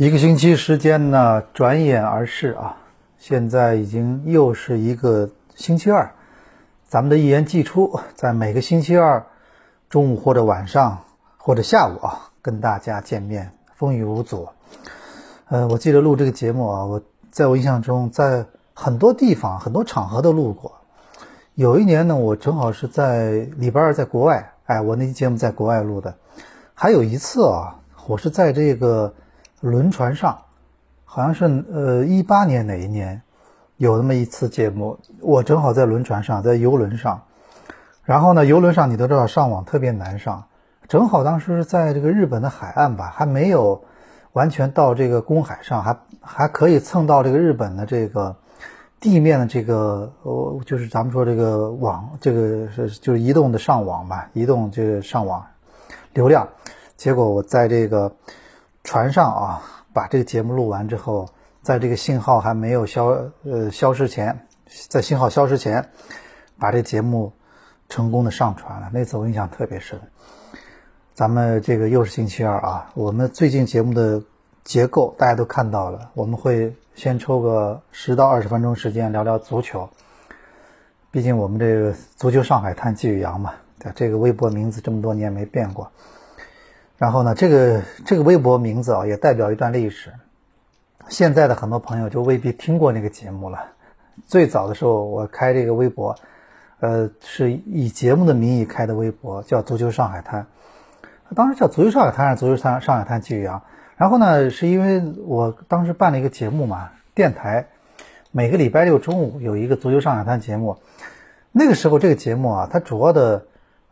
一个星期时间呢，转眼而逝啊！现在已经又是一个星期二，咱们的一言既出，在每个星期二中午或者晚上或者下午啊，跟大家见面，风雨无阻。呃，我记得录这个节目啊，我在我印象中，在很多地方、很多场合都录过。有一年呢，我正好是在礼拜二在国外，哎，我那期节目在国外录的。还有一次啊，我是在这个。轮船上，好像是呃一八年哪一年，有那么一次节目，我正好在轮船上，在游轮上，然后呢，游轮上你都知道上网特别难上，正好当时是在这个日本的海岸吧，还没有完全到这个公海上，还还可以蹭到这个日本的这个地面的这个呃，就是咱们说这个网，这个是就是移动的上网吧，移动这个上网流量，结果我在这个。船上啊，把这个节目录完之后，在这个信号还没有消呃消失前，在信号消失前，把这节目成功的上传了。那次我印象特别深。咱们这个又是星期二啊，我们最近节目的结构大家都看到了，我们会先抽个十到二十分钟时间聊聊足球。毕竟我们这个足球上海滩季宇阳嘛，这个微博名字这么多年没变过。然后呢，这个这个微博名字啊，也代表一段历史。现在的很多朋友就未必听过那个节目了。最早的时候，我开这个微博，呃，是以节目的名义开的微博，叫“足球上海滩”。当时叫“足球上海滩”还是“足球上上海滩”季宇阳。然后呢，是因为我当时办了一个节目嘛，电台每个礼拜六中午有一个“足球上海滩”节目。那个时候，这个节目啊，它主要的。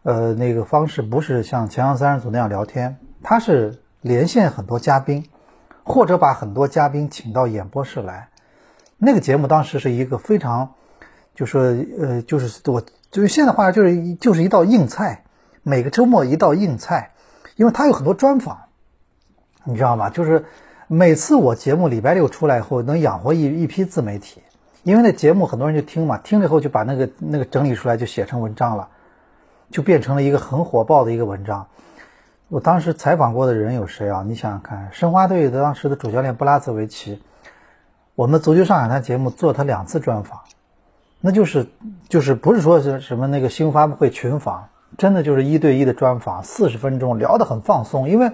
呃，那个方式不是像强强三人组那样聊天，他是连线很多嘉宾，或者把很多嘉宾请到演播室来。那个节目当时是一个非常，就说呃，就是我就是现在话就是就是一道硬菜，每个周末一道硬菜，因为他有很多专访，你知道吗？就是每次我节目礼拜六出来以后，能养活一一批自媒体，因为那节目很多人就听嘛，听了以后就把那个那个整理出来，就写成文章了。就变成了一个很火爆的一个文章。我当时采访过的人有谁啊？你想想看，申花队的当时的主教练布拉泽维奇，我们足球上海滩节目做他两次专访，那就是就是不是说是什么那个新闻发布会群访，真的就是一对一的专访，四十分钟聊得很放松。因为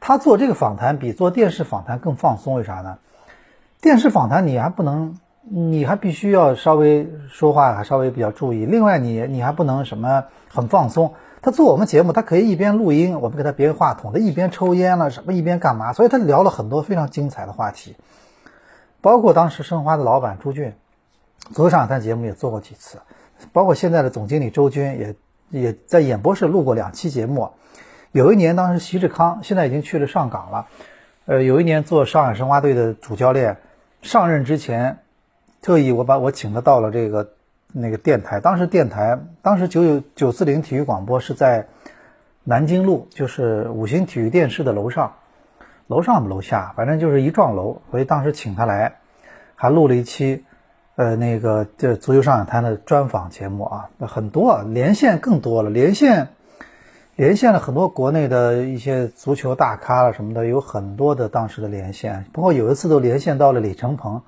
他做这个访谈比做电视访谈更放松，为啥呢？电视访谈你还不能。你还必须要稍微说话，还稍微比较注意。另外，你你还不能什么很放松。他做我们节目，他可以一边录音，我们给他别个话筒，他一边抽烟了，什么一边干嘛？所以他聊了很多非常精彩的话题，包括当时申花的老板朱俊，昨天上海滩节目也做过几次，包括现在的总经理周军也也在演播室录过两期节目。有一年，当时徐志康现在已经去了上港了，呃，有一年做上海申花队的主教练，上任之前。特意我把我请他到了这个那个电台，当时电台当时九九九四零体育广播是在南京路，就是五星体育电视的楼上，楼上楼下反正就是一幢楼，所以当时请他来，还录了一期呃那个这足球上海滩的专访节目啊，很多连线更多了，连线连线了很多国内的一些足球大咖了什么的，有很多的当时的连线，包括有一次都连线到了李承鹏。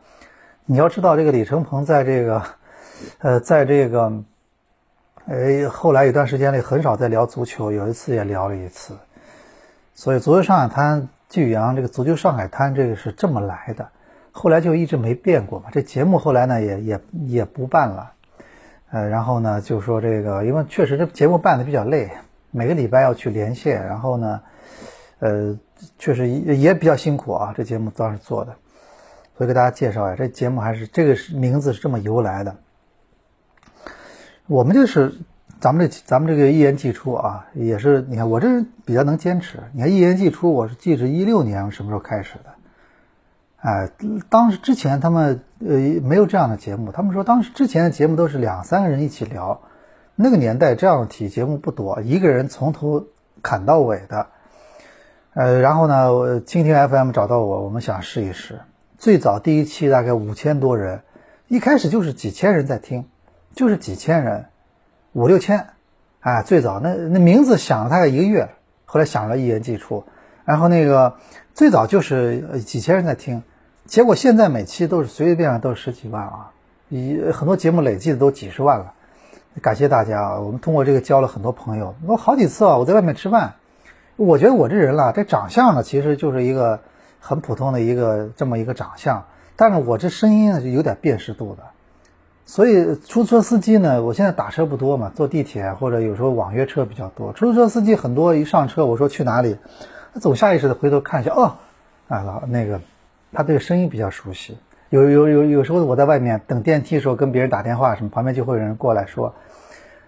你要知道，这个李承鹏在这个，呃，在这个，呃，后来有段时间里很少在聊足球，有一次也聊了一次。所以，足球上海滩季宇阳这个足球上海滩这个是这么来的，后来就一直没变过嘛。这节目后来呢也也也不办了，呃，然后呢就说这个，因为确实这节目办的比较累，每个礼拜要去连线，然后呢，呃，确实也比较辛苦啊。这节目当时做的。所以给大家介绍呀，这节目还是这个是名字是这么由来的。我们就是咱们这咱们这个一言既出啊，也是你看我这人比较能坚持。你看一言既出，我是记着一六年什么时候开始的？哎，当时之前他们呃没有这样的节目，他们说当时之前的节目都是两三个人一起聊，那个年代这样的体节目不多，一个人从头砍到尾的。呃，然后呢，蜻蜓 FM 找到我，我们想试一试。最早第一期大概五千多人，一开始就是几千人在听，就是几千人，五六千，哎，最早那那名字想了大概一个月，后来想了一言既出，然后那个最早就是几千人在听，结果现在每期都是随随便便都是十几万啊，以很多节目累计的都几十万了。感谢大家啊！我们通过这个交了很多朋友。我好几次啊，我在外面吃饭，我觉得我这人啦，这长相呢，其实就是一个很普通的一个这么一个长相，但是我这声音是有点辨识度的。所以出租车司机呢，我现在打车不多嘛，坐地铁或者有时候网约车比较多。出租车司机很多一上车，我说去哪里，他总下意识的回头看一下，哦，啊老那个，他对声音比较熟悉。有有有有时候我在外面等电梯的时候，跟别人打电话什么，旁边就会有人过来说，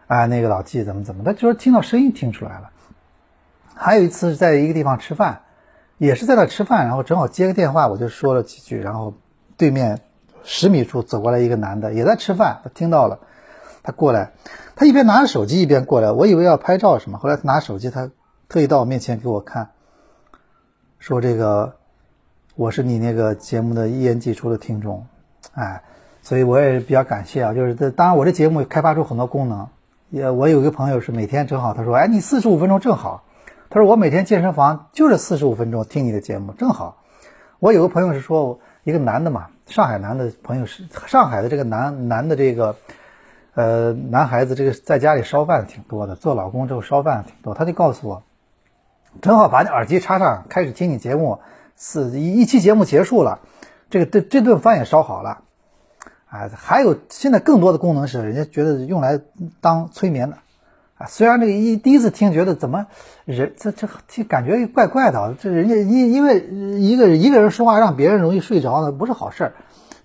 啊那个老纪怎么怎么，他就是听到声音听出来了。还有一次是在一个地方吃饭，也是在那吃饭，然后正好接个电话，我就说了几句，然后对面十米处走过来一个男的，也在吃饭，他听到了，他过来，他一边拿着手机一边过来，我以为要拍照什么，后来他拿手机，他特意到我面前给我看，说这个。我是你那个节目的一言既出的听众，哎，所以我也比较感谢啊。就是，当然我这节目开发出很多功能，也我有一个朋友是每天正好，他说，哎，你四十五分钟正好，他说我每天健身房就是四十五分钟听你的节目正好。我有个朋友是说，一个男的嘛，上海男的朋友是上海的这个男男的这个，呃，男孩子这个在家里烧饭挺多的，做老公之后烧饭挺多，他就告诉我，正好把你耳机插上，开始听你节目。是一一期节目结束了，这个这这顿饭也烧好了，啊，还有现在更多的功能是人家觉得用来当催眠的，虽然这个一第一次听觉得怎么人这这这感觉怪怪的，这人家因因为一个一个人说话让别人容易睡着呢，不是好事儿，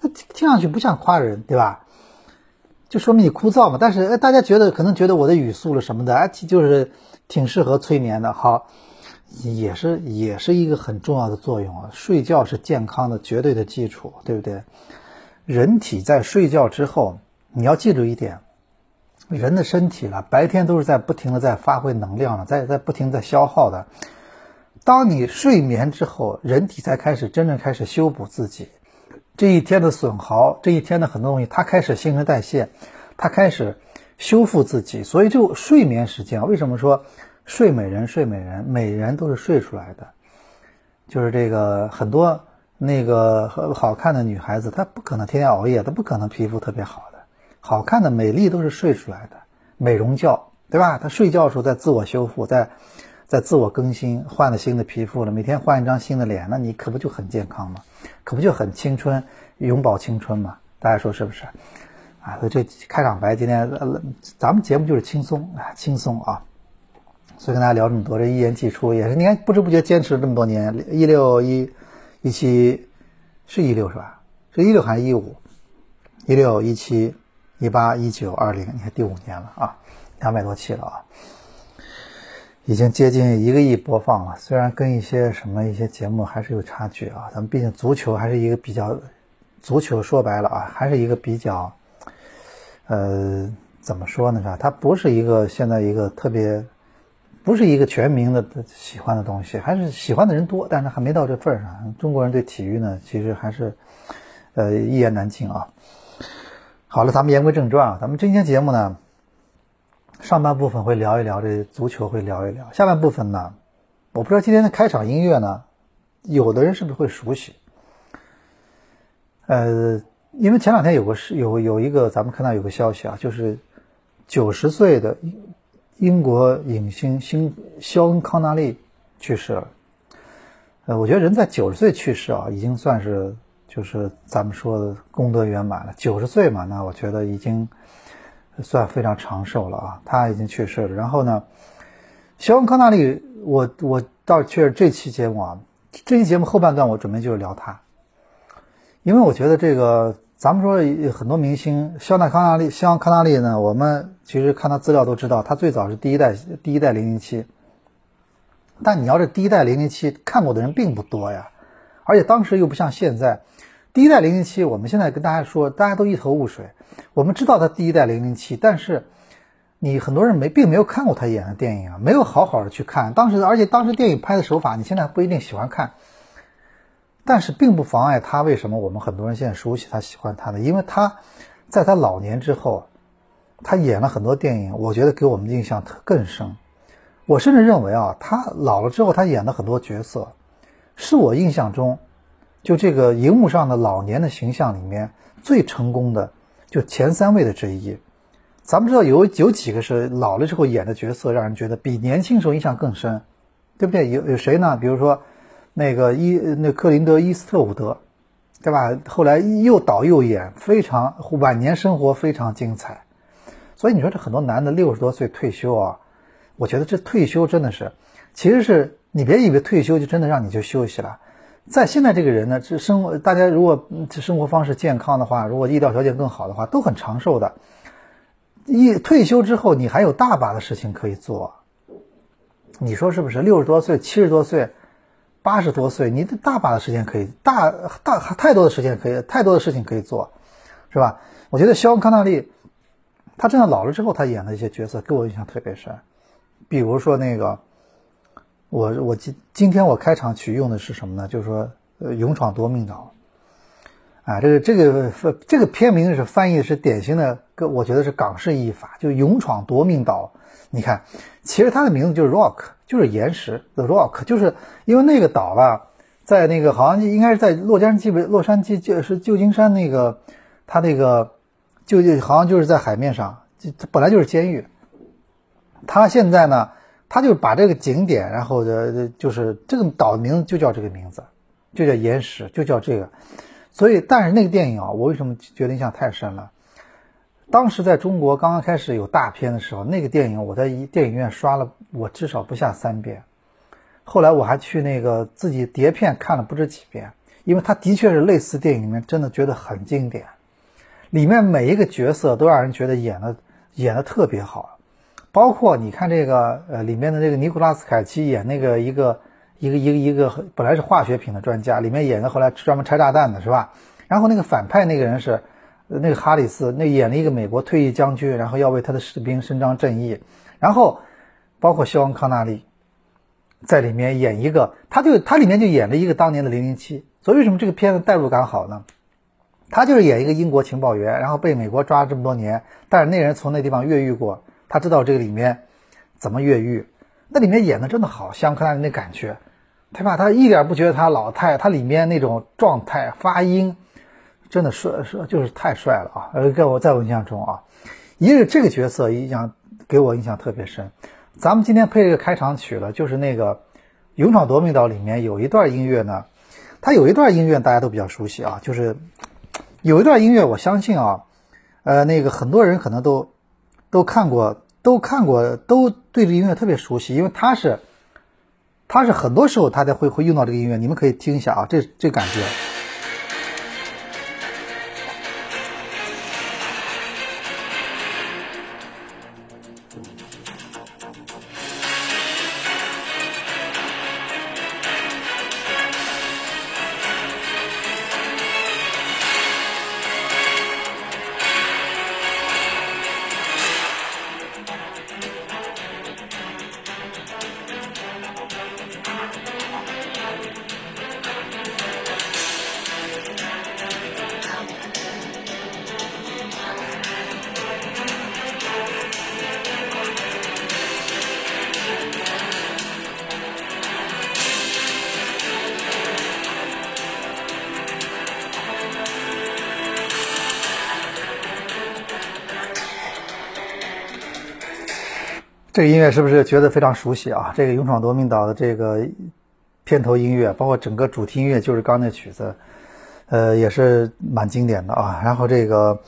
听听上去不像夸人，对吧？就说明你枯燥嘛。但是哎，大家觉得可能觉得我的语速了什么的，哎，就是挺适合催眠的，好。也是也是一个很重要的作用啊！睡觉是健康的绝对的基础，对不对？人体在睡觉之后，你要记住一点，人的身体了，白天都是在不停的在发挥能量了，在在不停在消耗的。当你睡眠之后，人体才开始真正开始修补自己，这一天的损耗，这一天的很多东西，它开始新陈代谢，它开始修复自己。所以就睡眠时间，为什么说？睡美人，睡美人，美人都是睡出来的。就是这个很多那个好看的女孩子，她不可能天天熬夜，她不可能皮肤特别好。好看的美丽都是睡出来的，美容觉，对吧？她睡觉的时候在自我修复，在在自我更新，换了新的皮肤了，每天换一张新的脸，那你可不就很健康吗？可不就很青春，永葆青春吗？大家说是不是？啊，所以这开场白今天咱们节目就是轻松啊，轻松啊。所以跟大家聊这么多，这一言既出也是，你看不知不觉坚持了这么多年，一六一一七是一六是吧？是一六还是一五？一六一七一八一九二零，你看第五年了啊，两百多期了啊，已经接近一个亿播放了。虽然跟一些什么一些节目还是有差距啊，咱们毕竟足球还是一个比较，足球说白了啊，还是一个比较，呃，怎么说呢？是吧？它不是一个现在一个特别。不是一个全民的喜欢的东西，还是喜欢的人多，但是还没到这份上。中国人对体育呢，其实还是，呃，一言难尽啊。好了，咱们言归正传啊，咱们今天节目呢，上半部分会聊一聊这足球，会聊一聊。下半部分呢，我不知道今天的开场音乐呢，有的人是不是会熟悉？呃，因为前两天有个是有有一个咱们看到有个消息啊，就是九十岁的。英国影星星肖恩康纳利去世了。呃，我觉得人在九十岁去世啊，已经算是就是咱们说的功德圆满了。九十岁嘛，那我觉得已经算非常长寿了啊。他已经去世了。然后呢，肖恩康纳利，我我倒确实这期节目啊，这期节目后半段我准备就是聊他，因为我觉得这个。咱们说很多明星，肖纳康纳利、肖恩康纳利呢，我们其实看他资料都知道，他最早是第一代第一代零零七。但你要是第一代零零七看过的人并不多呀，而且当时又不像现在，第一代零零七，我们现在跟大家说，大家都一头雾水。我们知道他第一代零零七，但是你很多人没并没有看过他演的电影啊，没有好好的去看。当时，而且当时电影拍的手法，你现在不一定喜欢看。但是并不妨碍他为什么我们很多人现在熟悉他喜欢他呢？因为他在他老年之后，他演了很多电影，我觉得给我们的印象特更深。我甚至认为啊，他老了之后他演的很多角色，是我印象中就这个荧幕上的老年的形象里面最成功的，就前三位的之一。咱们知道有有几个是老了之后演的角色，让人觉得比年轻时候印象更深，对不对？有有谁呢？比如说那个伊那克林德伊斯特伍德，对吧？后来又导又演，非常晚年生活非常精彩。所以你说这很多男的六十多岁退休啊，我觉得这退休真的是，其实是你别以为退休就真的让你就休息了，在现在这个人呢，这生活大家如果生活方式健康的话，如果医疗条件更好的话，都很长寿的。一退休之后，你还有大把的事情可以做，你说是不是？六十多岁、七十多岁、八十多岁，你大把的时间可以，大大太多的时间可以，太多的事情可以做，是吧？我觉得肖恩康纳利。他真的老了之后，他演的一些角色给我印象特别深，比如说那个，我我今今天我开场曲用的是什么呢？就是说，呃，勇闯夺命岛，啊，这个这个这个片名是翻译是典型的，个我觉得是港式译法，就勇闯夺命岛。你看，其实它的名字就是 Rock，就是岩石，The Rock，就是因为那个岛吧，在那个好像应该是在洛杉矶洛杉矶就是旧金山那个，它那个。就就好像就是在海面上，这本来就是监狱。他现在呢，他就把这个景点，然后的就是这个岛的名字就叫这个名字，就叫岩石，就叫这个。所以，但是那个电影啊，我为什么觉得印象太深了？当时在中国刚刚开始有大片的时候，那个电影我在一电影院刷了，我至少不下三遍。后来我还去那个自己碟片看了不止几遍，因为它的确是类似电影里面真的觉得很经典。里面每一个角色都让人觉得演的演的特别好，包括你看这个呃里面的那个尼古拉斯凯奇演那个一个一个一个一个本来是化学品的专家，里面演的后来专门拆炸弹的是吧？然后那个反派那个人是那个哈里斯，那演了一个美国退役将军，然后要为他的士兵伸张正义。然后包括肖恩康纳利在里面演一个，他就他里面就演了一个当年的零零七。所以为什么这个片子代入感好呢？他就是演一个英国情报员，然后被美国抓了这么多年，但是那人从那地方越狱过，他知道这个里面怎么越狱。那里面演的真的好香克兰那感觉，对吧？他一点不觉得他老太，他里面那种状态、发音，真的帅帅就是太帅了啊！呃，在我在我印象中啊，一个这个角色印象给我印象特别深。咱们今天配这个开场曲了，就是那个《勇闯夺命岛》里面有一段音乐呢，它有一段音乐大家都比较熟悉啊，就是。有一段音乐，我相信啊，呃，那个很多人可能都都看过，都看过，都对这音乐特别熟悉，因为他是，他是很多时候他才会会用到这个音乐，你们可以听一下啊，这这感觉。这个音乐是不是觉得非常熟悉啊？这个《勇闯夺命岛》的这个片头音乐，包括整个主题音乐，就是刚那曲子，呃，也是蛮经典的啊。然后这个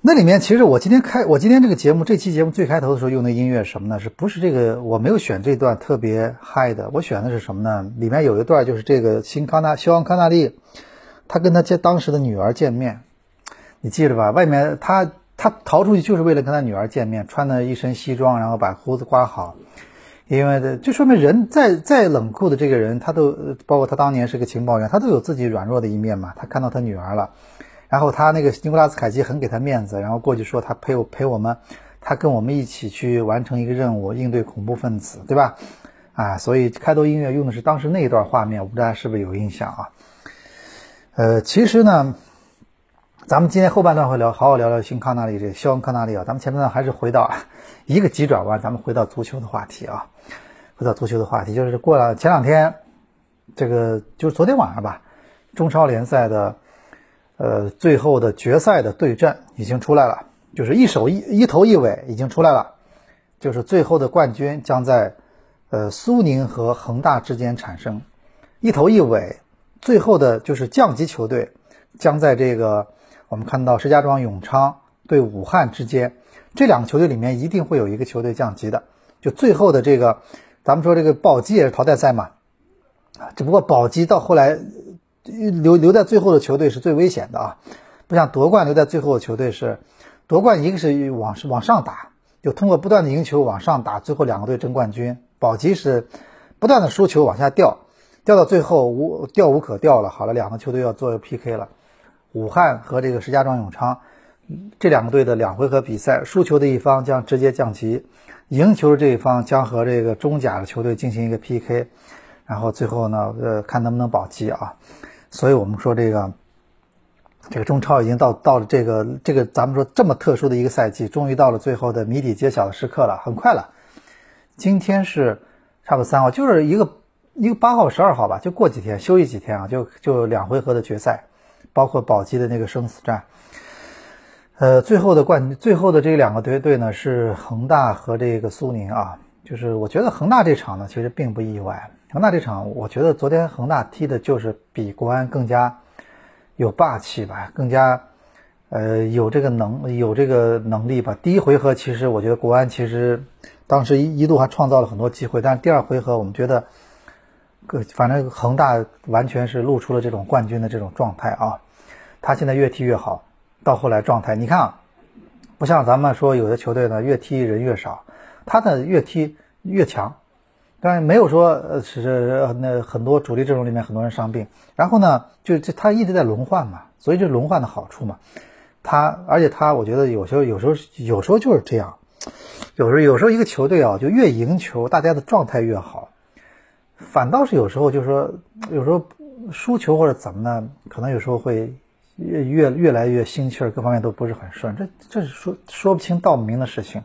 那里面，其实我今天开我今天这个节目这期节目最开头的时候用的音乐是什么呢？是不是这个？我没有选这段特别嗨的，我选的是什么呢？里面有一段就是这个新康纳肖恩康纳利，他跟他见当时的女儿见面，你记着吧？外面他。他逃出去就是为了跟他女儿见面，穿的一身西装，然后把胡子刮好，因为这就说明人再再冷酷的这个人，他都包括他当年是个情报员，他都有自己软弱的一面嘛。他看到他女儿了，然后他那个尼古拉斯凯奇很给他面子，然后过去说他陪我陪我们，他跟我们一起去完成一个任务，应对恐怖分子，对吧？啊，所以开头音乐用的是当时那一段画面，我不知道大家是不是有印象啊？呃，其实呢。咱们今天后半段会聊，好好聊聊新康纳利这个肖恩康纳利啊。咱们前半段还是回到 一个急转弯，咱们回到足球的话题啊，回到足球的话题，就是过了前两天，这个就是昨天晚上吧，中超联赛的呃最后的决赛的对阵已经出来了，就是一手一一头一尾已经出来了，就是最后的冠军将在呃苏宁和恒大之间产生，一头一尾，最后的就是降级球队将在这个。我们看到石家庄永昌对武汉之间，这两个球队里面一定会有一个球队降级的。就最后的这个，咱们说这个保级也是淘汰赛嘛，啊，只不过保级到后来留留在最后的球队是最危险的啊，不像夺冠留在最后的球队是夺冠，一个是往往上打，就通过不断的赢球往上打，最后两个队争冠军。保级是不断的输球往下掉，掉到最后无掉无可掉了。好了，两个球队要做 PK 了。武汉和这个石家庄永昌这两个队的两回合比赛，输球的一方将直接降级，赢球的这一方将和这个中甲的球队进行一个 PK，然后最后呢，呃，看能不能保级啊。所以我们说这个这个中超已经到到了这个这个咱们说这么特殊的一个赛季，终于到了最后的谜底揭晓的时刻了，很快了。今天是差不多三号，就是一个一个八号十二号吧，就过几天休息几天啊，就就两回合的决赛。包括宝鸡的那个生死战，呃，最后的冠，最后的这两个队队呢是恒大和这个苏宁啊。就是我觉得恒大这场呢，其实并不意外。恒大这场，我觉得昨天恒大踢的就是比国安更加有霸气吧，更加呃有这个能有这个能力吧。第一回合其实我觉得国安其实当时一一度还创造了很多机会，但是第二回合我们觉得。反正恒大完全是露出了这种冠军的这种状态啊，他现在越踢越好，到后来状态，你看啊，不像咱们说有的球队呢越踢人越少，他的越踢越强，但是没有说呃是那很多主力阵容里面很多人伤病，然后呢就就他一直在轮换嘛，所以就轮换的好处嘛，他而且他我觉得有时候有时候有时候就是这样，有时候有时候一个球队啊就越赢球，大家的状态越好。反倒是有时候，就是说，有时候输球或者怎么呢？可能有时候会越越越来越心气儿，各方面都不是很顺。这这是说说不清道不明的事情。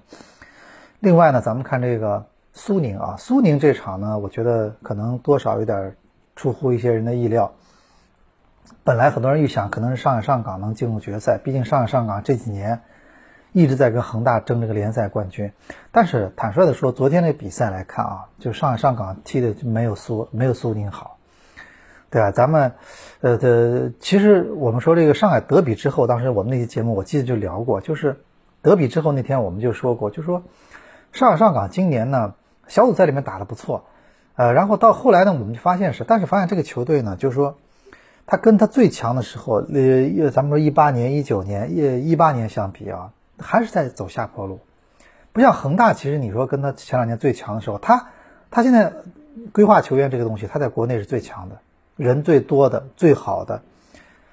另外呢，咱们看这个苏宁啊，苏宁这场呢，我觉得可能多少有点出乎一些人的意料。本来很多人预想可能是上海上港能进入决赛，毕竟上海上港这几年。一直在跟恒大争这个联赛冠军，但是坦率的说，昨天那比赛来看啊，就上海上港踢的就没有苏没有苏宁好，对吧？咱们，呃的，其实我们说这个上海德比之后，当时我们那期节目我记得就聊过，就是德比之后那天我们就说过，就说上海上港今年呢小组赛里面打的不错，呃，然后到后来呢我们就发现是，但是发现这个球队呢，就是说他跟他最强的时候，呃，咱们说一八年、一九年、一一八年相比啊。还是在走下坡路，不像恒大。其实你说跟他前两年最强的时候，他他现在规划球员这个东西，他在国内是最强的，人最多的、最好的。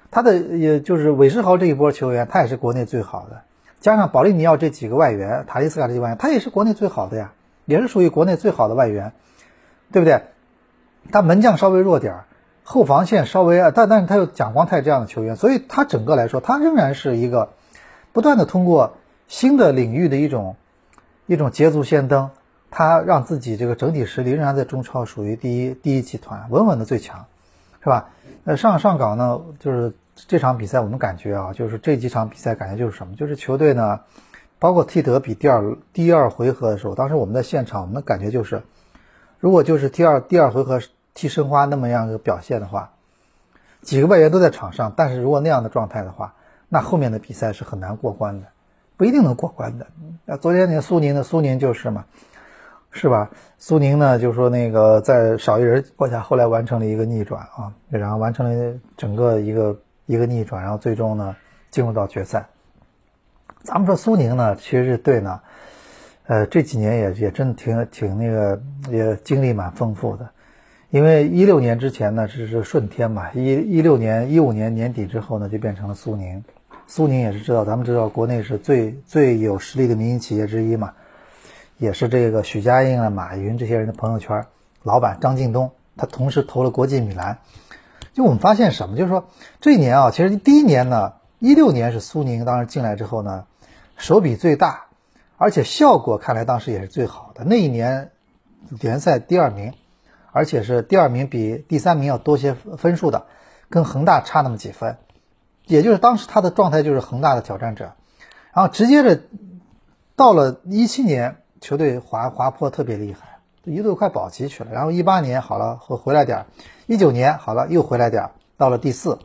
他的也就是韦世豪这一波球员，他也是国内最好的。加上保利尼奥这几个外援，塔利斯卡这些外援，他也是国内最好的呀，也是属于国内最好的外援，对不对？他门将稍微弱点儿，后防线稍微，但但是他有蒋光太这样的球员，所以他整个来说，他仍然是一个。不断的通过新的领域的一种一种捷足先登，他让自己这个整体实力仍然在中超属于第一第一集团，稳稳的最强，是吧？那上上港呢，就是这场比赛我们感觉啊，就是这几场比赛感觉就是什么？就是球队呢，包括踢德比第二第二回合的时候，当时我们在现场，我们的感觉就是，如果就是第二第二回合踢申花那么样一个表现的话，几个外援都在场上，但是如果那样的状态的话。那后面的比赛是很难过关的，不一定能过关的。那昨天那个苏宁的苏宁就是嘛，是吧？苏宁呢，就说那个在少一人情况下，后来完成了一个逆转啊，然后完成了整个一个一个逆转，然后最终呢进入到决赛。咱们说苏宁呢，其实这队呢，呃，这几年也也真的挺挺那个，也经历蛮丰富的。因为一六年之前呢，只是顺天嘛，一一六年一五年年底之后呢，就变成了苏宁。苏宁也是知道，咱们知道国内是最最有实力的民营企业之一嘛，也是这个许家印啊、马云这些人的朋友圈。老板张近东，他同时投了国际米兰。就我们发现什么，就是说这一年啊，其实第一年呢，一六年是苏宁当时进来之后呢，手笔最大，而且效果看来当时也是最好的。那一年联赛第二名，而且是第二名比第三名要多些分数的，跟恒大差那么几分，也就是当时他的状态就是恒大的挑战者。然后直接的到了一七年，球队滑滑坡特别厉害，一度快保级去了。然后一八年好了，回回来点儿，一九年好了又回来点儿，到了第四。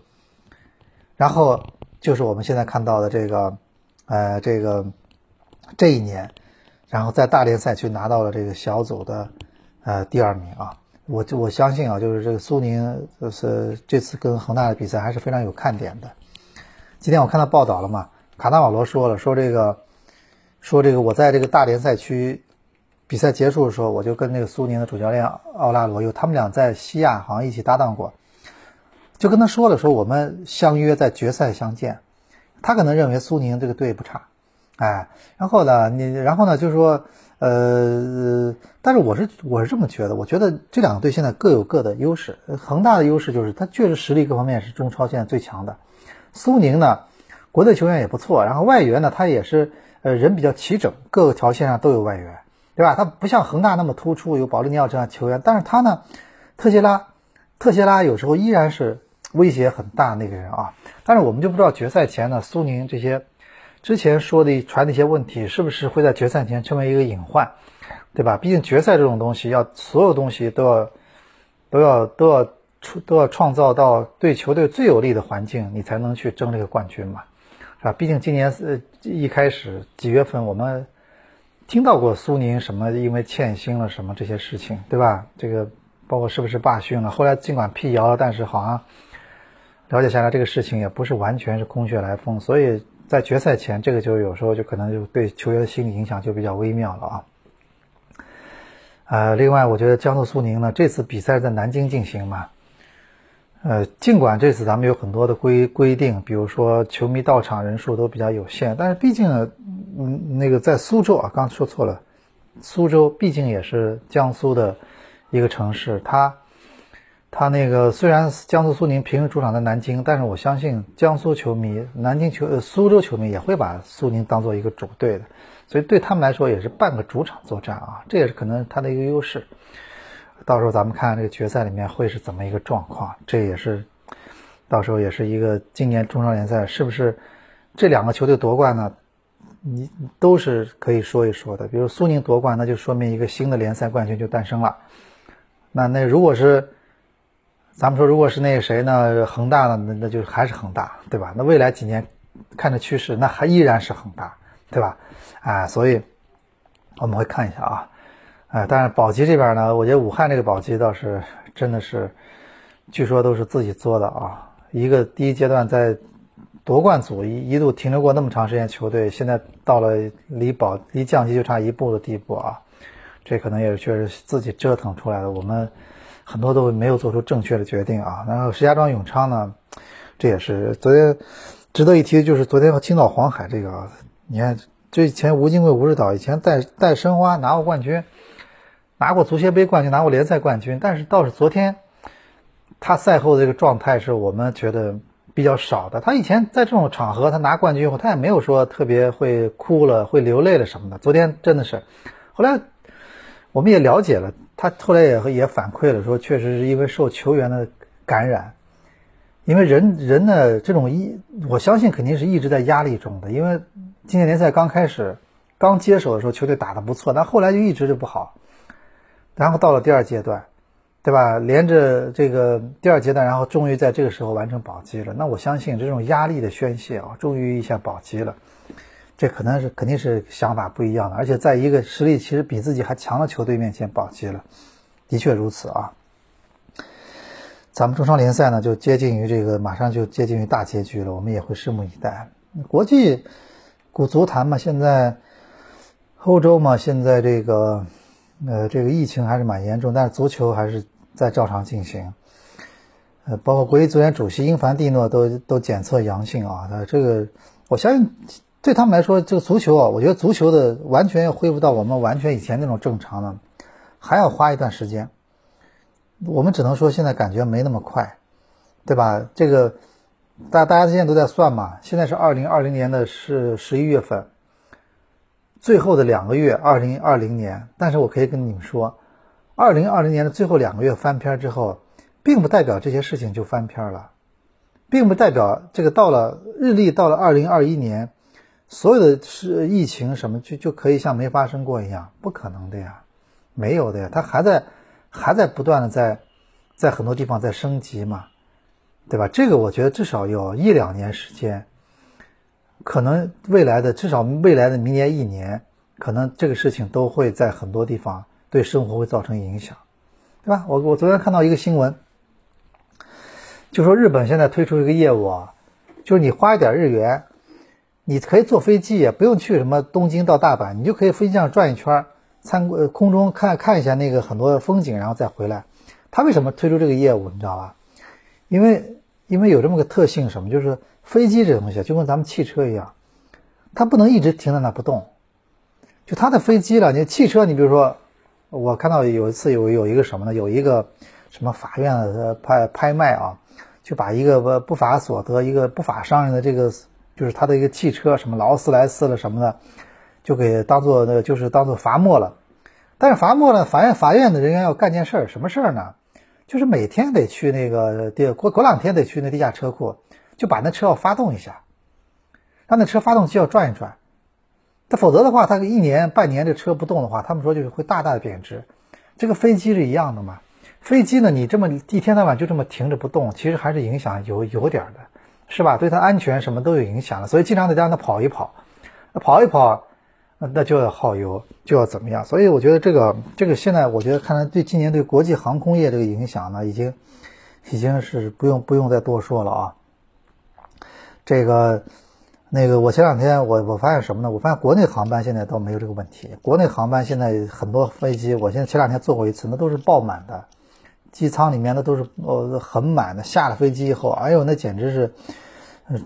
然后就是我们现在看到的这个，呃，这个这一年，然后在大联赛去拿到了这个小组的呃第二名啊。我就我相信啊，就是这个苏宁是这次跟恒大的比赛还是非常有看点的。今天我看到报道了嘛？卡纳瓦罗说了，说这个，说这个，我在这个大联赛区比赛结束的时候，我就跟那个苏宁的主教练奥拉罗，有他们俩在西亚好像一起搭档过，就跟他说了，说我们相约在决赛相见。他可能认为苏宁这个队不差，哎，然后呢，你然后呢，就是说，呃，但是我是我是这么觉得，我觉得这两个队现在各有各的优势。恒大的优势就是他确实实力各方面是中超现在最强的，苏宁呢。国内球员也不错，然后外援呢，他也是呃人比较齐整，各个条线上都有外援，对吧？他不像恒大那么突出，有保利尼奥这样球员，但是他呢，特谢拉，特谢拉有时候依然是威胁很大那个人啊。但是我们就不知道决赛前呢，苏宁这些之前说的传的一些问题，是不是会在决赛前成为一个隐患，对吧？毕竟决赛这种东西，要所有东西都要都要都要出都要创造到对球队最有利的环境，你才能去争这个冠军嘛。是吧？毕竟今年是一开始几月份，我们听到过苏宁什么因为欠薪了什么这些事情，对吧？这个包括是不是罢训了？后来尽管辟谣了，但是好像了解下来，这个事情也不是完全是空穴来风。所以在决赛前，这个就有时候就可能就对球员的心理影响就比较微妙了啊。呃，另外，我觉得江苏苏宁呢，这次比赛在南京进行嘛。呃，尽管这次咱们有很多的规规定，比如说球迷到场人数都比较有限，但是毕竟，嗯，那个在苏州啊，刚说错了，苏州毕竟也是江苏的一个城市，它，它那个虽然江苏苏宁平时主场在南京，但是我相信江苏球迷、南京球、苏州球迷也会把苏宁当做一个主队的，所以对他们来说也是半个主场作战啊，这也是可能他的一个优势。到时候咱们看看这个决赛里面会是怎么一个状况，这也是到时候也是一个今年中超联赛是不是这两个球队夺冠呢？你都是可以说一说的。比如苏宁夺冠，那就说明一个新的联赛冠军就诞生了。那那如果是咱们说如果是那个谁呢？恒大呢？那那就还是恒大，对吧？那未来几年看着趋势，那还依然是恒大，对吧？啊，所以我们会看一下啊。哎，但是保级这边呢，我觉得武汉这个保级倒是真的是，据说都是自己作的啊。一个第一阶段在夺冠组一一度停留过那么长时间球队，现在到了离保离降级就差一步的地步啊。这可能也是确实自己折腾出来的，我们很多都没有做出正确的决定啊。然后石家庄永昌呢，这也是昨天值得一提，就是昨天和青岛黄海这个，你看这前吴金贵吴指导以前带带申花拿过冠军。拿过足协杯冠军，拿过联赛冠军，但是倒是昨天，他赛后的这个状态是我们觉得比较少的。他以前在这种场合，他拿冠军以后，他也没有说特别会哭了、会流泪了什么的。昨天真的是，后来我们也了解了，他后来也也反馈了，说确实是因为受球员的感染，因为人人的这种一，我相信肯定是一直在压力中的。因为今年联赛刚开始，刚接手的时候，球队打得不错，但后来就一直就不好。然后到了第二阶段，对吧？连着这个第二阶段，然后终于在这个时候完成保级了。那我相信这种压力的宣泄啊，终于一下保级了，这可能是肯定是想法不一样的。而且在一个实力其实比自己还强的球队面前保级了，的确如此啊。咱们中超联赛呢，就接近于这个，马上就接近于大结局了，我们也会拭目以待。国际古足坛嘛，现在欧洲嘛，现在这个。呃，这个疫情还是蛮严重，但是足球还是在照常进行。呃，包括国际足联主席英凡蒂诺都都检测阳性啊。那这个，我相信对他们来说，这个足球啊，我觉得足球的完全要恢复到我们完全以前那种正常呢，还要花一段时间。我们只能说现在感觉没那么快，对吧？这个大大家现在都在算嘛，现在是二零二零年的是十一月份，最后的两个月，二零二零年。但是我可以跟你们说，二零二零年的最后两个月翻篇之后，并不代表这些事情就翻篇了，并不代表这个到了日历到了二零二一年，所有的是疫情什么就就可以像没发生过一样，不可能的呀，没有的呀，它还在还在不断的在在很多地方在升级嘛。对吧？这个我觉得至少有一两年时间，可能未来的至少未来的明年一年，可能这个事情都会在很多地方对生活会造成影响，对吧？我我昨天看到一个新闻，就说日本现在推出一个业务啊，就是你花一点日元，你可以坐飞机，也不用去什么东京到大阪，你就可以飞机上转一圈，参观空中看看一下那个很多风景，然后再回来。他为什么推出这个业务？你知道吧？因为因为有这么个特性，什么就是飞机这东西就跟咱们汽车一样，它不能一直停在那不动。就它的飞机了，你汽车，你比如说，我看到有一次有有一个什么呢？有一个什么法院的拍拍卖啊，就把一个不不法所得、一个不法商人的这个就是他的一个汽车，什么劳斯莱斯了什么的，就给当做那个就是当做罚没了。但是罚没了，法院法院的人员要干件事儿，什么事儿呢？就是每天得去那个地过过两天得去那地下车库，就把那车要发动一下，让那车发动机要转一转，他否则的话，他一年半年这车不动的话，他们说就是会大大的贬值。这个飞机是一样的嘛？飞机呢，你这么一天到晚就这么停着不动，其实还是影响有有点的，是吧？对它安全什么都有影响的，所以经常得让它跑一跑，跑一跑。那就要耗油，就要怎么样？所以我觉得这个这个现在，我觉得看来对今年对国际航空业这个影响呢，已经已经是不用不用再多说了啊。这个那个，我前两天我我发现什么呢？我发现国内航班现在倒没有这个问题。国内航班现在很多飞机，我现在前两天坐过一次，那都是爆满的，机舱里面的都是呃很满的。下了飞机以后，哎呦，那简直是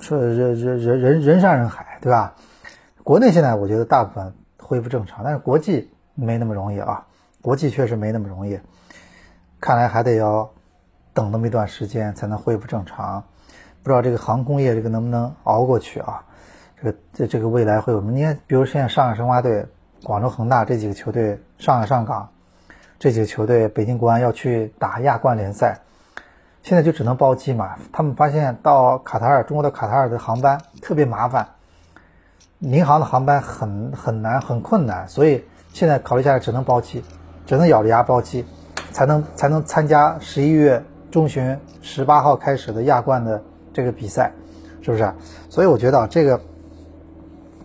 这人人人人人山人海，对吧？国内现在我觉得大部分恢复正常，但是国际没那么容易啊，国际确实没那么容易，看来还得要等那么一段时间才能恢复正常，不知道这个航空业这个能不能熬过去啊？这个这这个未来会有什么？你看，比如现在上海申花队、广州恒大这几个球队，上海上港这几个球队，北京国安要去打亚冠联赛，现在就只能包机嘛。他们发现到卡塔尔，中国的卡塔尔的航班特别麻烦。民航的航班很很难很困难，所以现在考虑下来只能包机，只能咬着牙包机，才能才能参加十一月中旬十八号开始的亚冠的这个比赛，是不是？所以我觉得啊这个，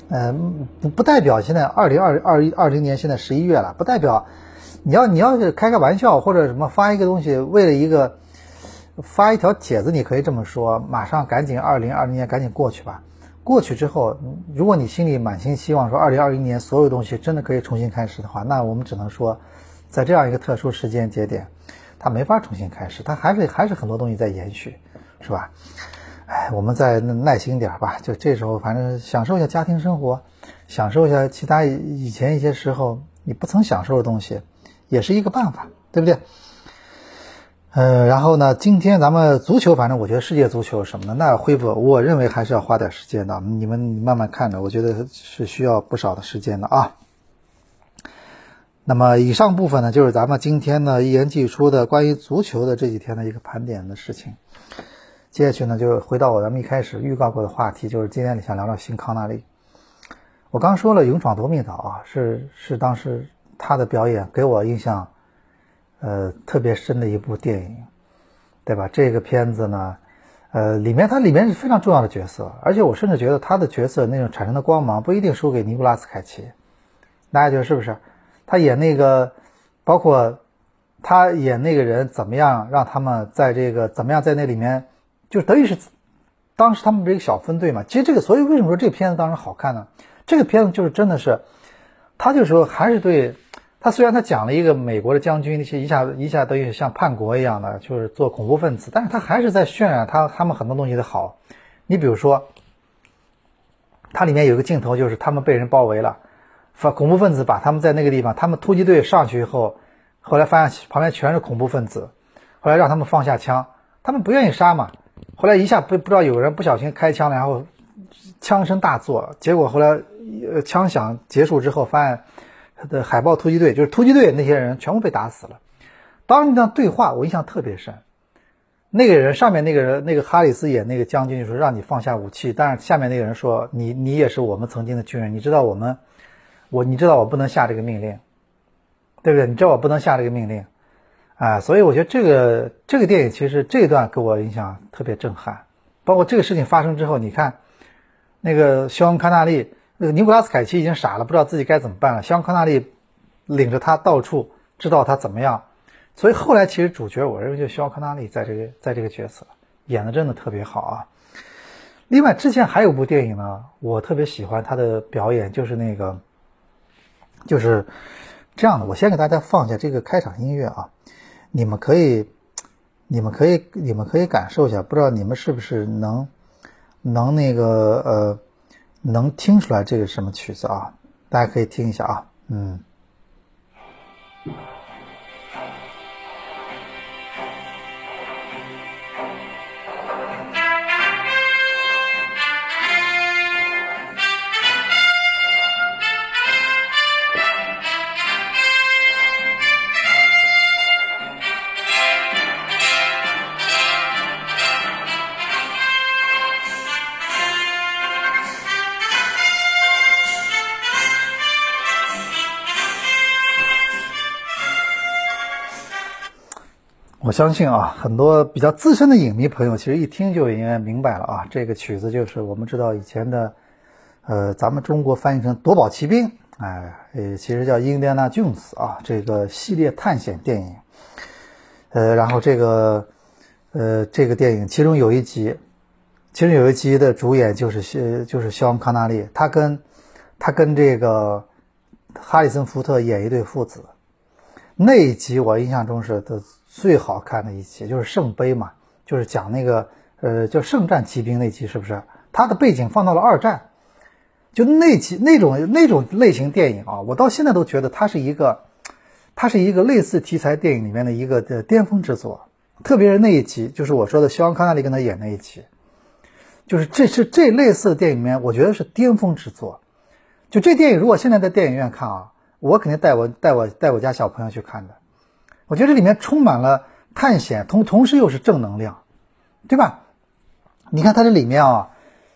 嗯，不不代表现在二零二二二零年现在十一月了，不代表你要你要是开个玩笑或者什么发一个东西，为了一个发一条帖子，你可以这么说，马上赶紧二零二零年赶紧过去吧。过去之后，如果你心里满心希望说二零二一年所有东西真的可以重新开始的话，那我们只能说，在这样一个特殊时间节点，它没法重新开始，它还是还是很多东西在延续，是吧？哎，我们再耐心点吧，就这时候反正享受一下家庭生活，享受一下其他以前一些时候你不曾享受的东西，也是一个办法，对不对？呃，然后呢？今天咱们足球，反正我觉得世界足球什么的，那恢复，我认为还是要花点时间的。你们慢慢看着，我觉得是需要不少的时间的啊。那么以上部分呢，就是咱们今天呢一言既出的关于足球的这几天的一个盘点的事情。接下去呢，就回到我咱们一开始预告过的话题，就是今天你想聊聊新康纳利。我刚说了《勇闯夺命岛》啊，是是当时他的表演给我印象。呃，特别深的一部电影，对吧？这个片子呢，呃，里面它里面是非常重要的角色，而且我甚至觉得他的角色那种产生的光芒不一定输给尼古拉斯凯奇，大家觉得是不是？他演那个，包括他演那个人怎么样，让他们在这个怎么样在那里面，就等于是当时他们这个小分队嘛。其实这个，所以为什么说这个片子当时好看呢？这个片子就是真的是，他就说还是对。他虽然他讲了一个美国的将军那些一下一下等于像叛国一样的，就是做恐怖分子，但是他还是在渲染他他们很多东西的好。你比如说，它里面有个镜头，就是他们被人包围了，发恐怖分子把他们在那个地方，他们突击队上去以后，后来发现旁边全是恐怖分子，后来让他们放下枪，他们不愿意杀嘛，后来一下不不知道有人不小心开枪了，然后枪声大作，结果后来呃枪响结束之后，发现他的海豹突击队就是突击队那些人全部被打死了。当时那段对话我印象特别深。那个人上面那个人那个哈里斯演那个将军就说让你放下武器，但是下面那个人说你你也是我们曾经的军人，你知道我们我你知道我不能下这个命令，对不对？你知道我不能下这个命令。啊，所以我觉得这个这个电影其实这一段给我印象特别震撼，包括这个事情发生之后，你看，那个肖恩康纳利，那个尼古拉斯凯奇已经傻了，不知道自己该怎么办了。肖恩康纳利领着他到处知道他怎么样，所以后来其实主角我认为就肖恩康纳利在这个在这个角色演的真的特别好啊。另外之前还有部电影呢，我特别喜欢他的表演，就是那个就是这样的。我先给大家放一下这个开场音乐啊。你们可以，你们可以，你们可以感受一下，不知道你们是不是能，能那个呃，能听出来这个什么曲子啊？大家可以听一下啊，嗯。我相信啊，很多比较资深的影迷朋友，其实一听就应该明白了啊。这个曲子就是我们知道以前的，呃，咱们中国翻译成《夺宝奇兵》，哎，呃，其实叫《印第安纳琼斯》啊，这个系列探险电影。呃，然后这个，呃，这个电影其中有一集，其中有一集的主演就是肖，就是肖恩康纳利，他跟他跟这个哈里森福特演一对父子。那一集我印象中是的。最好看的一集就是圣杯嘛，就是讲那个呃叫圣战骑兵那集，是不是？它的背景放到了二战，就那集那种那种类型电影啊，我到现在都觉得它是一个，它是一个类似题材电影里面的一个的巅峰之作。特别是那一集，就是我说的肖恩康纳利跟他演那一集，就是这是这类似的电影里面，我觉得是巅峰之作。就这电影，如果现在在电影院看啊，我肯定带我带我带我家小朋友去看的。我觉得这里面充满了探险，同同时又是正能量，对吧？你看他这里面啊，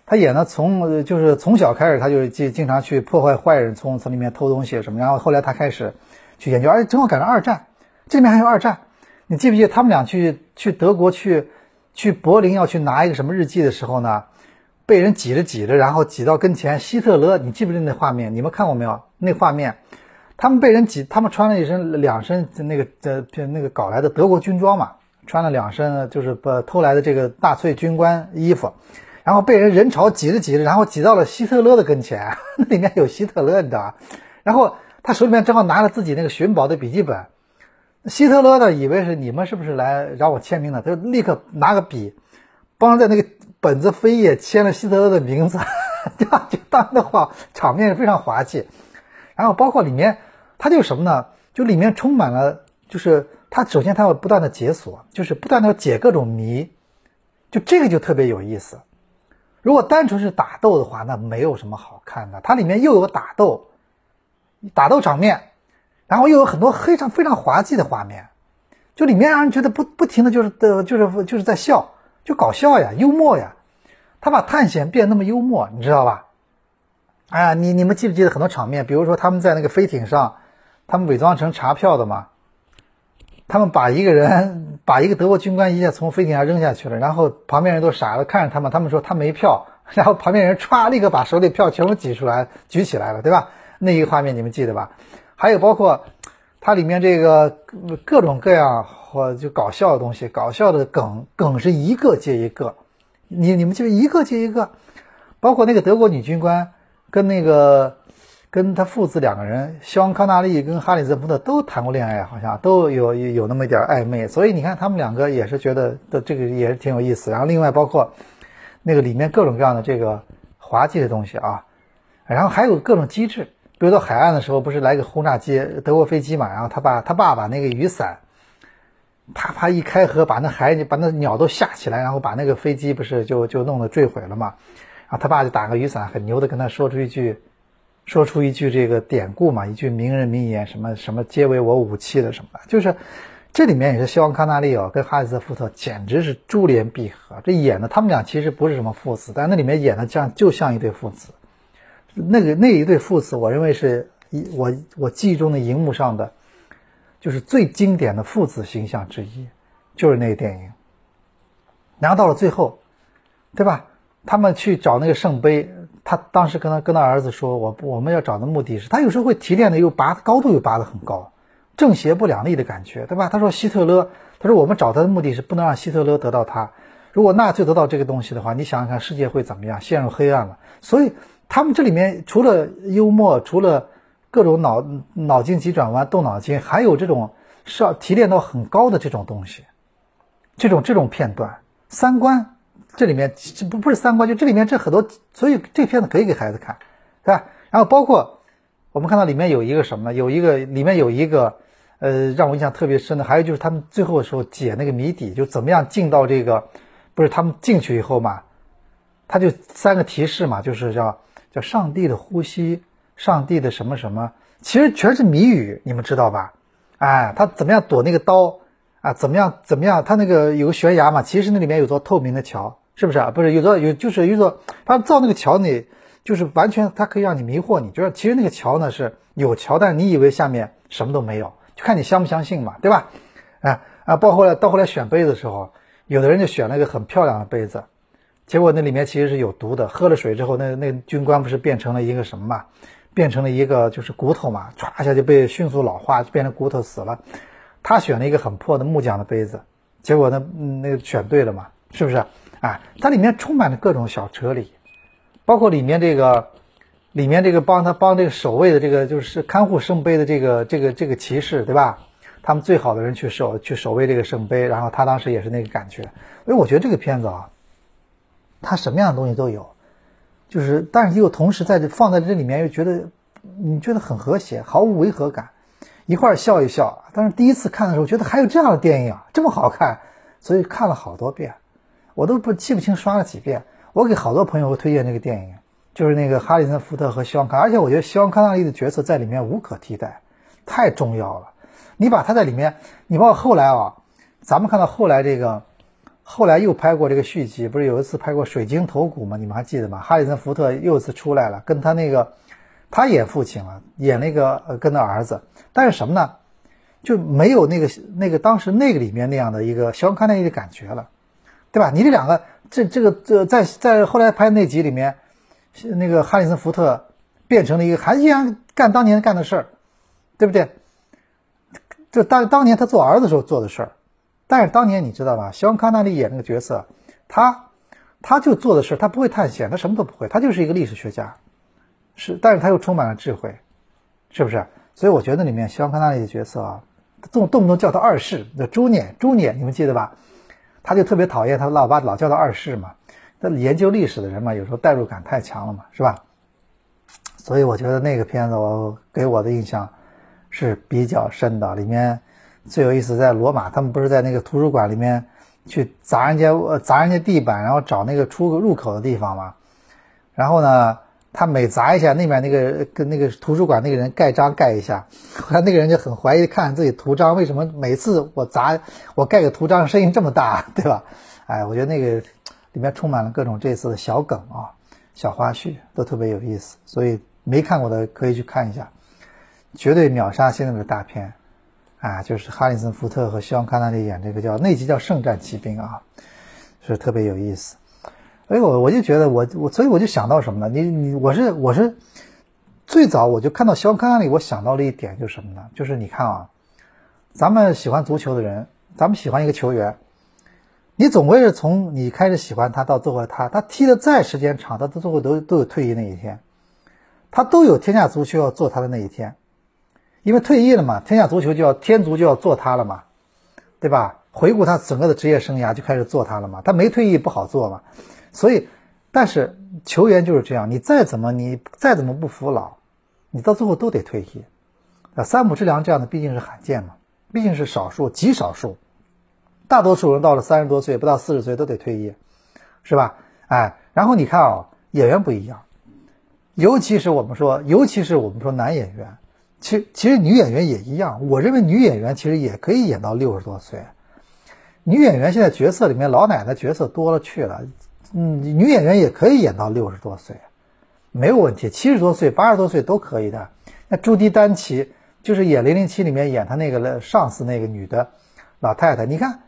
他演的从就是从小开始，他就经经常去破坏坏人，从从里面偷东西什么，然后后来他开始去研究，而且正好赶上二战，这里面还有二战。你记不记得他们俩去去德国去去柏林要去拿一个什么日记的时候呢？被人挤着挤着，然后挤到跟前，希特勒，你记不记得那画面？你们看过没有？那画面。他们被人挤，他们穿了一身两身那个呃那个搞来的德国军装嘛，穿了两身就是把偷来的这个纳粹军官衣服，然后被人人潮挤着挤着，然后挤到了希特勒的跟前，那里面有希特勒，你知道吧？然后他手里面正好拿了自己那个寻宝的笔记本，希特勒呢以为是你们是不是来让我签名的，他就立刻拿个笔，帮在那个本子扉页签了希特勒的名字，这 样就当的话场面非常滑稽，然后包括里面。它就是什么呢？就里面充满了，就是它首先它要不断的解锁，就是不断的解各种谜，就这个就特别有意思。如果单纯是打斗的话，那没有什么好看的。它里面又有打斗，打斗场面，然后又有很多非常非常滑稽的画面，就里面让人觉得不不停的就是的就是就是在笑，就搞笑呀，幽默呀。他把探险变那么幽默，你知道吧？哎呀，你你们记不记得很多场面？比如说他们在那个飞艇上。他们伪装成查票的嘛？他们把一个人，把一个德国军官一下从飞艇上扔下去了，然后旁边人都傻了看着他们。他们说他没票，然后旁边人歘，立刻把手里票全部挤出来，举起来了，对吧？那一个画面你们记得吧？还有包括它里面这个各种各样或就搞笑的东西，搞笑的梗梗是一个接一个，你你们就一个接一个，包括那个德国女军官跟那个。跟他父子两个人，肖恩康纳利跟哈里森福特都谈过恋爱，好像都有有那么一点暧昧，所以你看他们两个也是觉得的这个也是挺有意思。然后另外包括那个里面各种各样的这个滑稽的东西啊，然后还有各种机制，比如说海岸的时候不是来个轰炸机德国飞机嘛，然后他把他爸把那个雨伞啪啪一开合，把那海把那鸟都吓起来，然后把那个飞机不是就就弄得坠毁了嘛。然后他爸就打个雨伞，很牛的跟他说出一句，说出一句这个典故嘛，一句名人名言，什么什么皆为我武器的什么，就是这里面也是希望康纳利哦跟哈里斯福特简直是珠联璧合，这演的他们俩其实不是什么父子，但那里面演的像就像一对父子。那个那一对父子，我认为是一我我记忆中的荧幕上的，就是最经典的父子形象之一，就是那个电影。然后到了最后，对吧？他们去找那个圣杯，他当时跟他跟他儿子说：“我我们要找的目的是，他有时候会提炼的又拔高度又拔得很高，正邪不两立的感觉，对吧？”他说：“希特勒，他说我们找他的目的是不能让希特勒得到他。如果纳粹得到这个东西的话，你想想看，世界会怎么样？陷入黑暗了。所以。”他们这里面除了幽默，除了各种脑脑筋急转弯、动脑筋，还有这种上提炼到很高的这种东西，这种这种片段，三观这里面这不不是三观，就这里面这很多，所以这片子可以给孩子看，对吧？然后包括我们看到里面有一个什么呢？有一个里面有一个呃让我印象特别深的，还有就是他们最后的时候解那个谜底，就怎么样进到这个，不是他们进去以后嘛，他就三个提示嘛，就是叫。叫上帝的呼吸，上帝的什么什么，其实全是谜语，你们知道吧？哎，他怎么样躲那个刀啊？怎么样怎么样？他那个有个悬崖嘛，其实那里面有座透明的桥，是不是啊？不是有座有就是有座，他造那个桥呢，就是完全它可以让你迷惑你，就是其实那个桥呢是有桥，但你以为下面什么都没有，就看你相不相信嘛，对吧？啊啊，包括到后来选杯子的时候，有的人就选了一个很漂亮的杯子。结果那里面其实是有毒的，喝了水之后，那那军官不是变成了一个什么嘛？变成了一个就是骨头嘛，歘一下就被迅速老化，就变成骨头死了。他选了一个很破的木匠的杯子，结果呢，那个选对了嘛，是不是？啊，它里面充满了各种小哲理，包括里面这个，里面这个帮他帮这个守卫的这个就是看护圣杯的这个这个这个骑士，对吧？他们最好的人去守去守卫这个圣杯，然后他当时也是那个感觉。所以我觉得这个片子啊。它什么样的东西都有，就是，但是又同时在这放在这里面，又觉得你觉得很和谐，毫无违和感，一块笑一笑。但是第一次看的时候，觉得还有这样的电影啊，这么好看，所以看了好多遍，我都不记不清刷了几遍。我给好多朋友推荐这个电影，就是那个哈里森福特和希望康，而且我觉得希望康纳利的角色在里面无可替代，太重要了。你把他在里面，你包括后来啊，咱们看到后来这个。后来又拍过这个续集，不是有一次拍过《水晶头骨》吗？你们还记得吗？哈里森福特又一次出来了，跟他那个，他演父亲了，演那个呃跟他儿子，但是什么呢？就没有那个那个当时那个里面那样的一个肖康纳利的感觉了，对吧？你这两个这这个这在在后来拍那集里面，那个哈里森福特变成了一个还依然干当年干的事儿，对不对？就当当年他做儿子时候做的事儿。但是当年你知道吧？希望康纳利演那个角色，他他就做的事儿，他不会探险，他什么都不会，他就是一个历史学家，是，但是他又充满了智慧，是不是？所以我觉得里面希望康纳利的角色啊，动动不动叫他二世，叫朱念朱念，你们记得吧？他就特别讨厌他老爸老叫他二世嘛。那研究历史的人嘛，有时候代入感太强了嘛，是吧？所以我觉得那个片子我给我的印象是比较深的，里面。最有意思在罗马，他们不是在那个图书馆里面去砸人家砸人家地板，然后找那个出入口的地方嘛。然后呢，他每砸一下，那边那个跟那个图书馆那个人盖章盖一下，后来那个人就很怀疑看自己图章为什么每次我砸我盖个图章声音这么大，对吧？哎，我觉得那个里面充满了各种这次的小梗啊、小花絮，都特别有意思。所以没看过的可以去看一下，绝对秒杀现在的大片。啊，就是哈里森福特和希望康纳利演这个叫那集叫《圣战骑兵》啊，是特别有意思。哎，我我就觉得我我所以我就想到什么呢？你你我是我是最早我就看到肖康纳利，我想到了一点就是什么呢？就是你看啊，咱们喜欢足球的人，咱们喜欢一个球员，你总归是从你开始喜欢他到最后他他踢的再时间长，他到最后都都有退役那一天，他都有天下足球要做他的那一天。因为退役了嘛，天下足球就要天足就要做他了嘛，对吧？回顾他整个的职业生涯就开始做他了嘛。他没退役不好做嘛，所以，但是球员就是这样，你再怎么你再怎么不服老，你到最后都得退役。啊，三浦之良这样的毕竟是罕见嘛，毕竟是少数极少数。大多数人到了三十多岁，不到四十岁都得退役，是吧？哎，然后你看啊，演员不一样，尤其是我们说，尤其是我们说男演员，其实其实女演员也一样。我认为女演员其实也可以演到六十多岁。女演员现在角色里面老奶奶角色多了去了，嗯，女演员也可以演到六十多岁，没有问题。七十多岁、八十多岁都可以的。那朱迪丹奇就是演《零零七》里面演他那个上司那个女的老太太，你看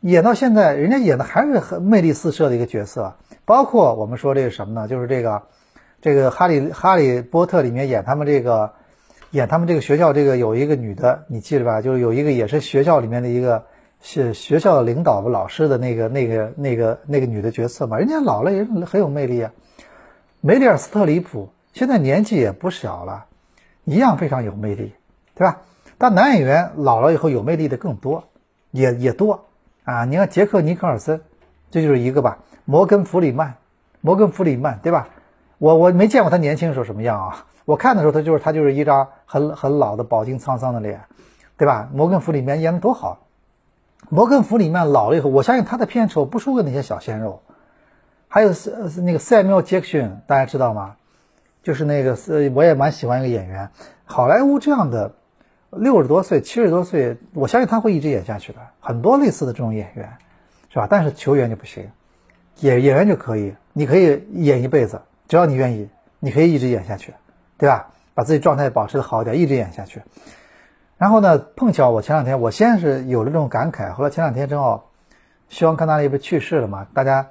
演到现在，人家演的还是很魅力四射的一个角色。包括我们说这个什么呢？就是这个这个《哈利哈利波特》里面演他们这个演他们这个学校这个有一个女的，你记着吧？就是有一个也是学校里面的一个。是学校领导老师的那个那个那个那个女的角色嘛？人家老了也很有魅力啊。梅丽尔·斯特里普现在年纪也不小了，一样非常有魅力，对吧？但男演员老了以后有魅力的更多，也也多啊。你看杰克·尼克尔森，这就是一个吧。摩根·弗里曼，摩根·弗里曼，对吧？我我没见过他年轻的时候什么样啊。我看的时候他就是他就是一张很很老的饱经沧桑的脸，对吧？摩根·弗里曼演的多好。摩根·弗里曼老了以后，我相信他的片酬不输给那些小鲜肉。还有是是那个塞缪·杰克逊，大家知道吗？就是那个是，我也蛮喜欢一个演员。好莱坞这样的六十多岁、七十多岁，我相信他会一直演下去的。很多类似的这种演员，是吧？但是球员就不行，演演员就可以，你可以演一辈子，只要你愿意，你可以一直演下去，对吧？把自己状态保持的好一点，一直演下去。然后呢？碰巧我前两天，我先是有了这种感慨，后来前两天正好，希望康纳利不是去世了嘛？大家，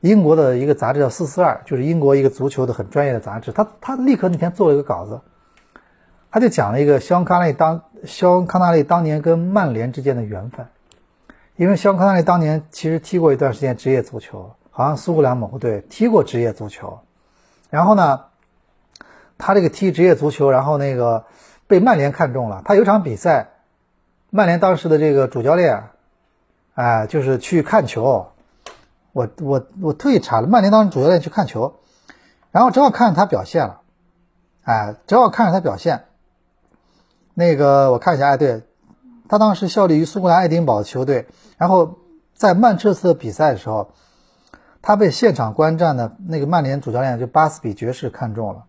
英国的一个杂志叫《四四二》，就是英国一个足球的很专业的杂志，他他立刻那天做了一个稿子，他就讲了一个肖恩康纳利当肖恩康纳利当年跟曼联之间的缘分，因为肖恩康纳利当年其实踢过一段时间职业足球，好像苏格兰某个队踢过职业足球，然后呢，他这个踢职业足球，然后那个。被曼联看中了，他有场比赛，曼联当时的这个主教练，哎，就是去看球，我我我特意查了，曼联当时主教练去看球，然后正好看着他表现了，哎，正好看着他表现，那个我看一下，哎，对，他当时效力于苏格兰爱丁堡球队，然后在曼彻斯特比赛的时候，他被现场观战的那个曼联主教练就巴斯比爵士看中了。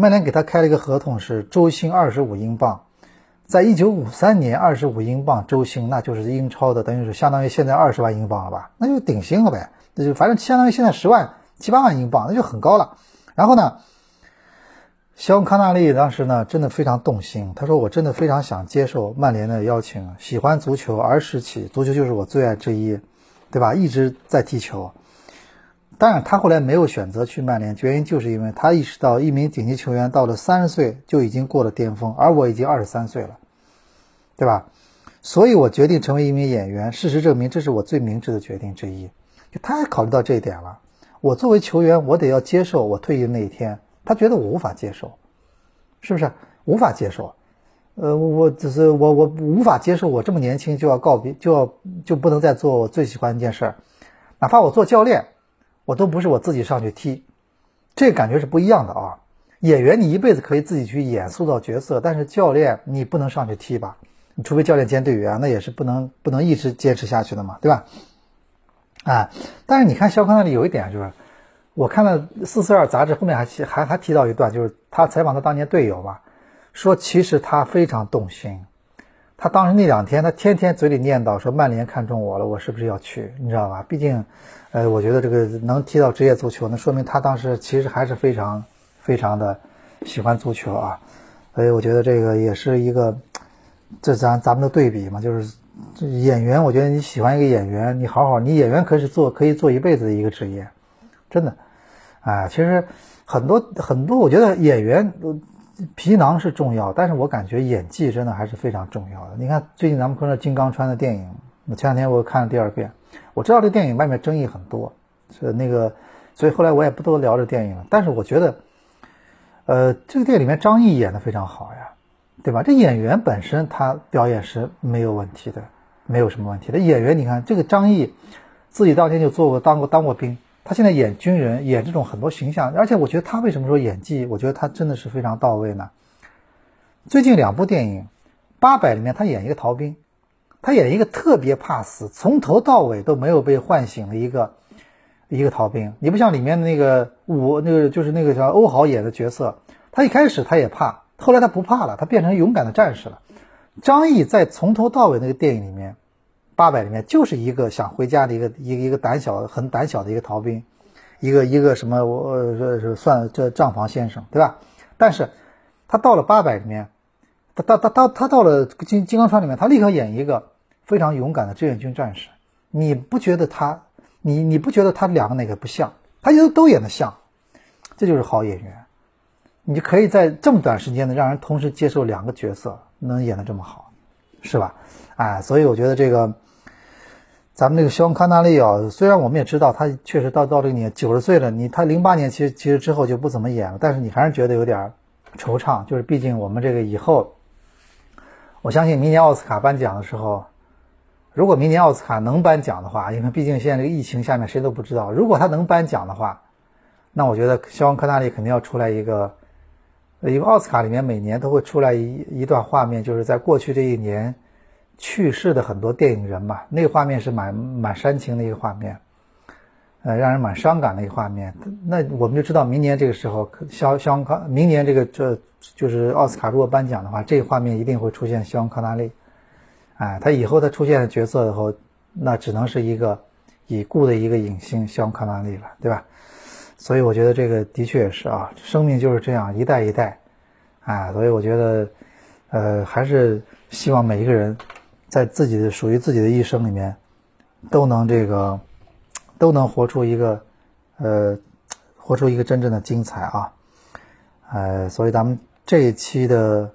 曼联给他开了一个合同，是周薪二十五英镑，在一九五三年，二十五英镑周薪，那就是英超的，等于是相当于现在二十万英镑了吧？那就顶薪了呗，那就反正相当于现在十万七八万英镑，那就很高了。然后呢，肖恩康纳利当时呢，真的非常动心，他说：“我真的非常想接受曼联的邀请，喜欢足球，儿时起足球就是我最爱之一，对吧？一直在踢球。”当然，他后来没有选择去曼联，原因就是因为他意识到一名顶级球员到了三十岁就已经过了巅峰，而我已经二十三岁了，对吧？所以我决定成为一名演员。事实证明，这是我最明智的决定之一。就他也考虑到这一点了。我作为球员，我得要接受我退役那一天。他觉得我无法接受，是不是？无法接受。呃，我只是我我无法接受，我这么年轻就要告别，就要就不能再做我最喜欢一件事儿，哪怕我做教练。我都不是我自己上去踢，这感觉是不一样的啊！演员你一辈子可以自己去演塑造角色，但是教练你不能上去踢吧？你除非教练兼队员，那也是不能不能一直坚持下去的嘛，对吧？啊！但是你看肖康那里有一点就是，我看了四四二杂志后面还还还提到一段，就是他采访他当年队友嘛，说其实他非常动心。他当时那两天，他天天嘴里念叨说曼联看中我了，我是不是要去？你知道吧？毕竟，呃，我觉得这个能踢到职业足球，那说明他当时其实还是非常非常的喜欢足球啊。所以我觉得这个也是一个，这咱咱们的对比嘛，就是演员，我觉得你喜欢一个演员，你好好，你演员可以做可以做一辈子的一个职业，真的。啊，其实很多很多，我觉得演员。皮囊是重要，但是我感觉演技真的还是非常重要的。你看最近咱们看的金刚川的电影，前两天我看了第二遍，我知道这电影外面争议很多，是那个，所以后来我也不多聊这电影了。但是我觉得，呃，这个电影里面张译演的非常好呀，对吧？这演员本身他表演是没有问题的，没有什么问题的。演员你看这个张译，自己当年就做过当过当过兵。他现在演军人，演这种很多形象，而且我觉得他为什么说演技？我觉得他真的是非常到位呢。最近两部电影，《八佰》里面他演一个逃兵，他演一个特别怕死，从头到尾都没有被唤醒的一个一个逃兵。你不像里面的那个武，那个就是那个叫欧豪演的角色，他一开始他也怕，后来他不怕了，他变成勇敢的战士了。张译在从头到尾那个电影里面，八百里面就是一个想回家的一个一个一个胆小很胆小的一个逃兵，一个一个什么我这算这账房先生对吧？但是他到了八百里面，他他他他他到了金金刚川里面，他立刻演一个非常勇敢的志愿军战士。你不觉得他你你不觉得他两个哪个不像？他都都演的像，这就是好演员。你就可以在这么短时间内让人同时接受两个角色。能演得这么好，是吧？哎，所以我觉得这个，咱们这个肖恩康纳利啊，虽然我们也知道他确实到到这个年九十岁了，你他零八年其实其实之后就不怎么演了，但是你还是觉得有点惆怅，就是毕竟我们这个以后，我相信明年奥斯卡颁奖的时候，如果明年奥斯卡能颁奖的话，因为毕竟现在这个疫情下面谁都不知道，如果他能颁奖的话，那我觉得肖恩康纳利肯定要出来一个。因为奥斯卡里面每年都会出来一一段画面，就是在过去这一年去世的很多电影人嘛，那个画面是蛮蛮煽情的一个画面，呃，让人蛮伤感的一个画面。那我们就知道，明年这个时候，肖肖恩康，明年这个这就是奥斯卡如果颁奖的话，这个画面一定会出现肖恩康纳利。哎，他以后他出现的角色以后，那只能是一个已故的一个影星肖恩康纳利了，对吧？所以我觉得这个的确是啊，生命就是这样一代一代，啊，所以我觉得，呃，还是希望每一个人在自己的属于自己的一生里面，都能这个，都能活出一个，呃，活出一个真正的精彩啊，呃，所以咱们这一期的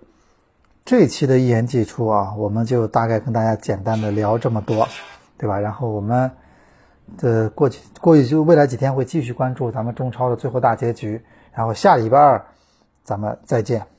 这一期的一言既出啊，我们就大概跟大家简单的聊这么多，对吧？然后我们。的过去过去就未来几天会继续关注咱们中超的最后大结局，然后下礼拜二咱们再见。